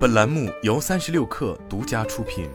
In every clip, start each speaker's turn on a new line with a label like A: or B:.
A: 本栏目由三十六氪独家出品。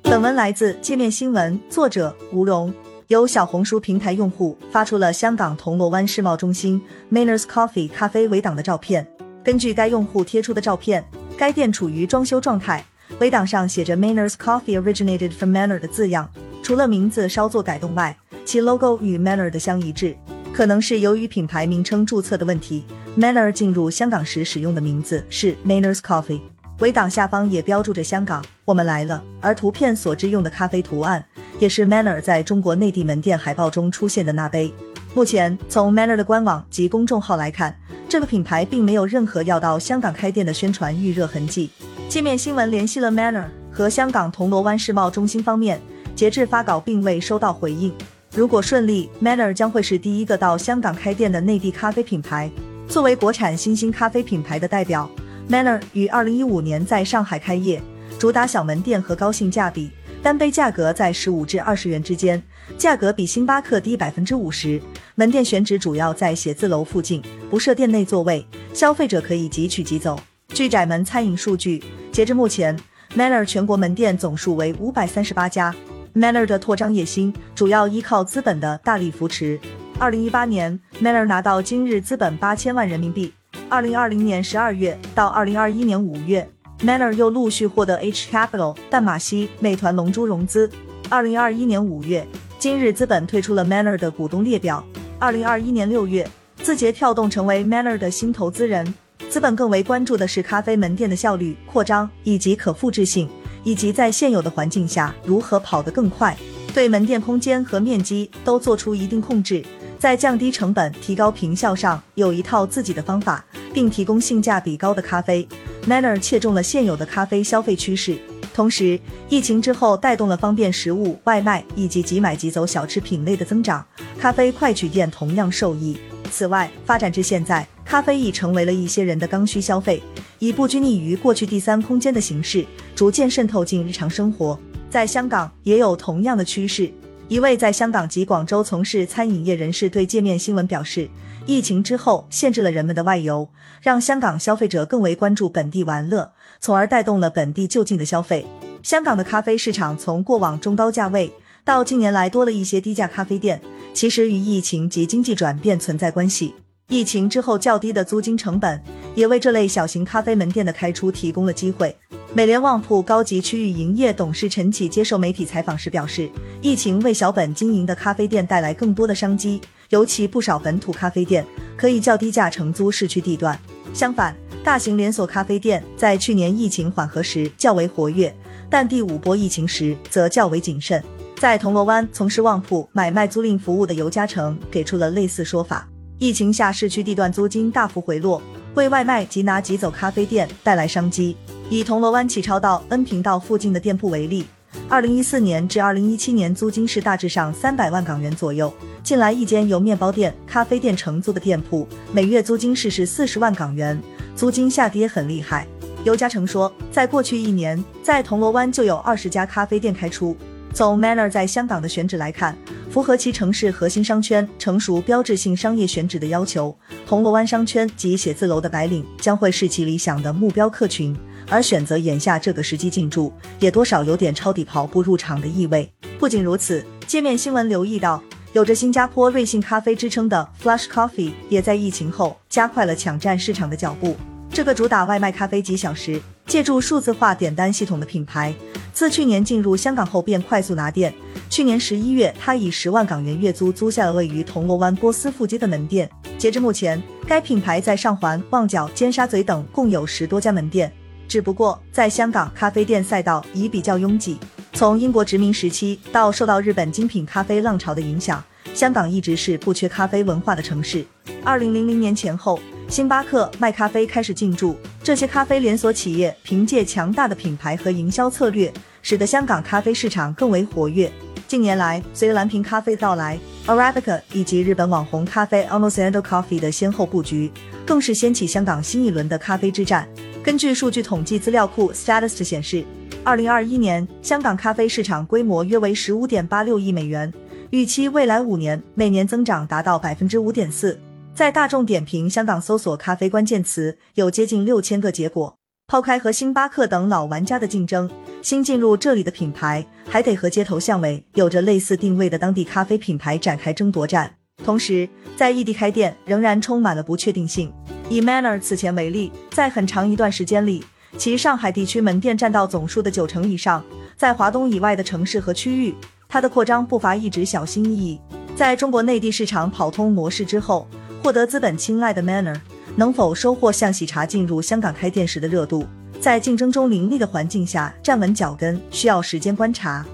B: 本文来自界面新闻，作者吴荣。有小红书平台用户发出了香港铜锣湾世贸中心 Manners Coffee 咖啡围挡的照片。根据该用户贴出的照片，该店处于装修状态，围挡上写着 Manners Coffee originated from Manner 的字样。除了名字稍作改动外，其 logo 与 Manner 的相一致。可能是由于品牌名称注册的问题，Manner 进入香港时使用的名字是 Manners Coffee。围挡下方也标注着“香港，我们来了”，而图片所致用的咖啡图案也是 Manner 在中国内地门店海报中出现的那杯。目前，从 Manner 的官网及公众号来看，这个品牌并没有任何要到香港开店的宣传预热痕迹。界面新闻联系了 Manner 和香港铜锣湾世贸中心方面，截至发稿并未收到回应。如果顺利，Manner 将会是第一个到香港开店的内地咖啡品牌。作为国产新兴咖啡品牌的代表，Manner 于二零一五年在上海开业，主打小门店和高性价比，单杯价格在十五至二十元之间，价格比星巴克低百分之五十。门店选址主要在写字楼附近，不设店内座位，消费者可以即取即走。据窄门餐饮数据，截至目前，Manner 全国门店总数为五百三十八家。Manner 的扩张野心主要依靠资本的大力扶持。二零一八年，Manner 拿到今日资本八千万人民币。二零二零年十二月到二零二一年五月，Manner 又陆续获得 H Capital、淡马锡、美团龙珠融资。二零二一年五月，今日资本退出了 Manner 的股东列表。二零二一年六月，字节跳动成为 Manner 的新投资人。资本更为关注的是咖啡门店的效率、扩张以及可复制性。以及在现有的环境下如何跑得更快，对门店空间和面积都做出一定控制，在降低成本、提高平效上有一套自己的方法，并提供性价比高的咖啡。Manner 切中了现有的咖啡消费趋势，同时疫情之后带动了方便食物、外卖以及即买即走小吃品类的增长，咖啡快取店同样受益。此外，发展至现在，咖啡已成为了一些人的刚需消费。以不拘泥于过去第三空间的形式，逐渐渗透进日常生活。在香港也有同样的趋势。一位在香港及广州从事餐饮业人士对界面新闻表示，疫情之后限制了人们的外游，让香港消费者更为关注本地玩乐，从而带动了本地就近的消费。香港的咖啡市场从过往中高价位到近年来多了一些低价咖啡店，其实与疫情及经济转变存在关系。疫情之后较低的租金成本，也为这类小型咖啡门店的开出提供了机会。美联旺铺高级区域营业董事陈启接受媒体采访时表示，疫情为小本经营的咖啡店带来更多的商机，尤其不少本土咖啡店可以较低价承租市区地段。相反，大型连锁咖啡店在去年疫情缓和时较为活跃，但第五波疫情时则较为谨慎。在铜锣湾从事旺铺买卖租赁服务的尤嘉诚给出了类似说法。疫情下，市区地段租金大幅回落，为外卖即拿即走咖啡店带来商机。以铜锣湾启超道恩平道附近的店铺为例，二零一四年至二零一七年租金是大致上三百万港元左右。近来一间由面包店、咖啡店承租的店铺，每月租金是是四十万港元，租金下跌很厉害。尤嘉诚说，在过去一年，在铜锣湾就有二十家咖啡店开出。从 Manner 在香港的选址来看。符合其城市核心商圈成熟标志性商业选址的要求，铜锣湾商圈及写字楼的白领将会是其理想的目标客群。而选择眼下这个时机进驻，也多少有点抄底跑步入场的意味。不仅如此，界面新闻留意到，有着新加坡瑞幸咖啡之称的 Flash Coffee 也在疫情后加快了抢占市场的脚步。这个主打外卖咖啡几小时，借助数字化点单系统的品牌，自去年进入香港后便快速拿店。去年十一月，他以十万港元月租租下了位于铜锣湾波斯富街的门店。截至目前，该品牌在上环、旺角、尖沙咀等共有十多家门店。只不过，在香港咖啡店赛道已比较拥挤。从英国殖民时期到受到日本精品咖啡浪潮的影响，香港一直是不缺咖啡文化的城市。二零零零年前后，星巴克、麦咖啡开始进驻，这些咖啡连锁企业凭借强大的品牌和营销策略，使得香港咖啡市场更为活跃。近年来，随着蓝瓶咖啡到来，Arabica 以及日本网红咖啡 Almost Endo Coffee 的先后布局，更是掀起香港新一轮的咖啡之战。根据数据统计资料库 Statist 显示，二零二一年香港咖啡市场规模约为十五点八六亿美元，预期未来五年每年增长达到百分之五点四。在大众点评香港搜索咖啡关键词，有接近六千个结果。抛开和星巴克等老玩家的竞争，新进入这里的品牌还得和街头巷尾有着类似定位的当地咖啡品牌展开争夺战。同时，在异地开店仍然充满了不确定性。以 Manner 此前为例，在很长一段时间里，其上海地区门店占到总数的九成以上。在华东以外的城市和区域，它的扩张步伐一直小心翼翼。在中国内地市场跑通模式之后，获得资本青睐的 Manner 能否收获像喜茶进入香港开店时的热度？在竞争中凌厉的环境下站稳脚跟，需要时间观察。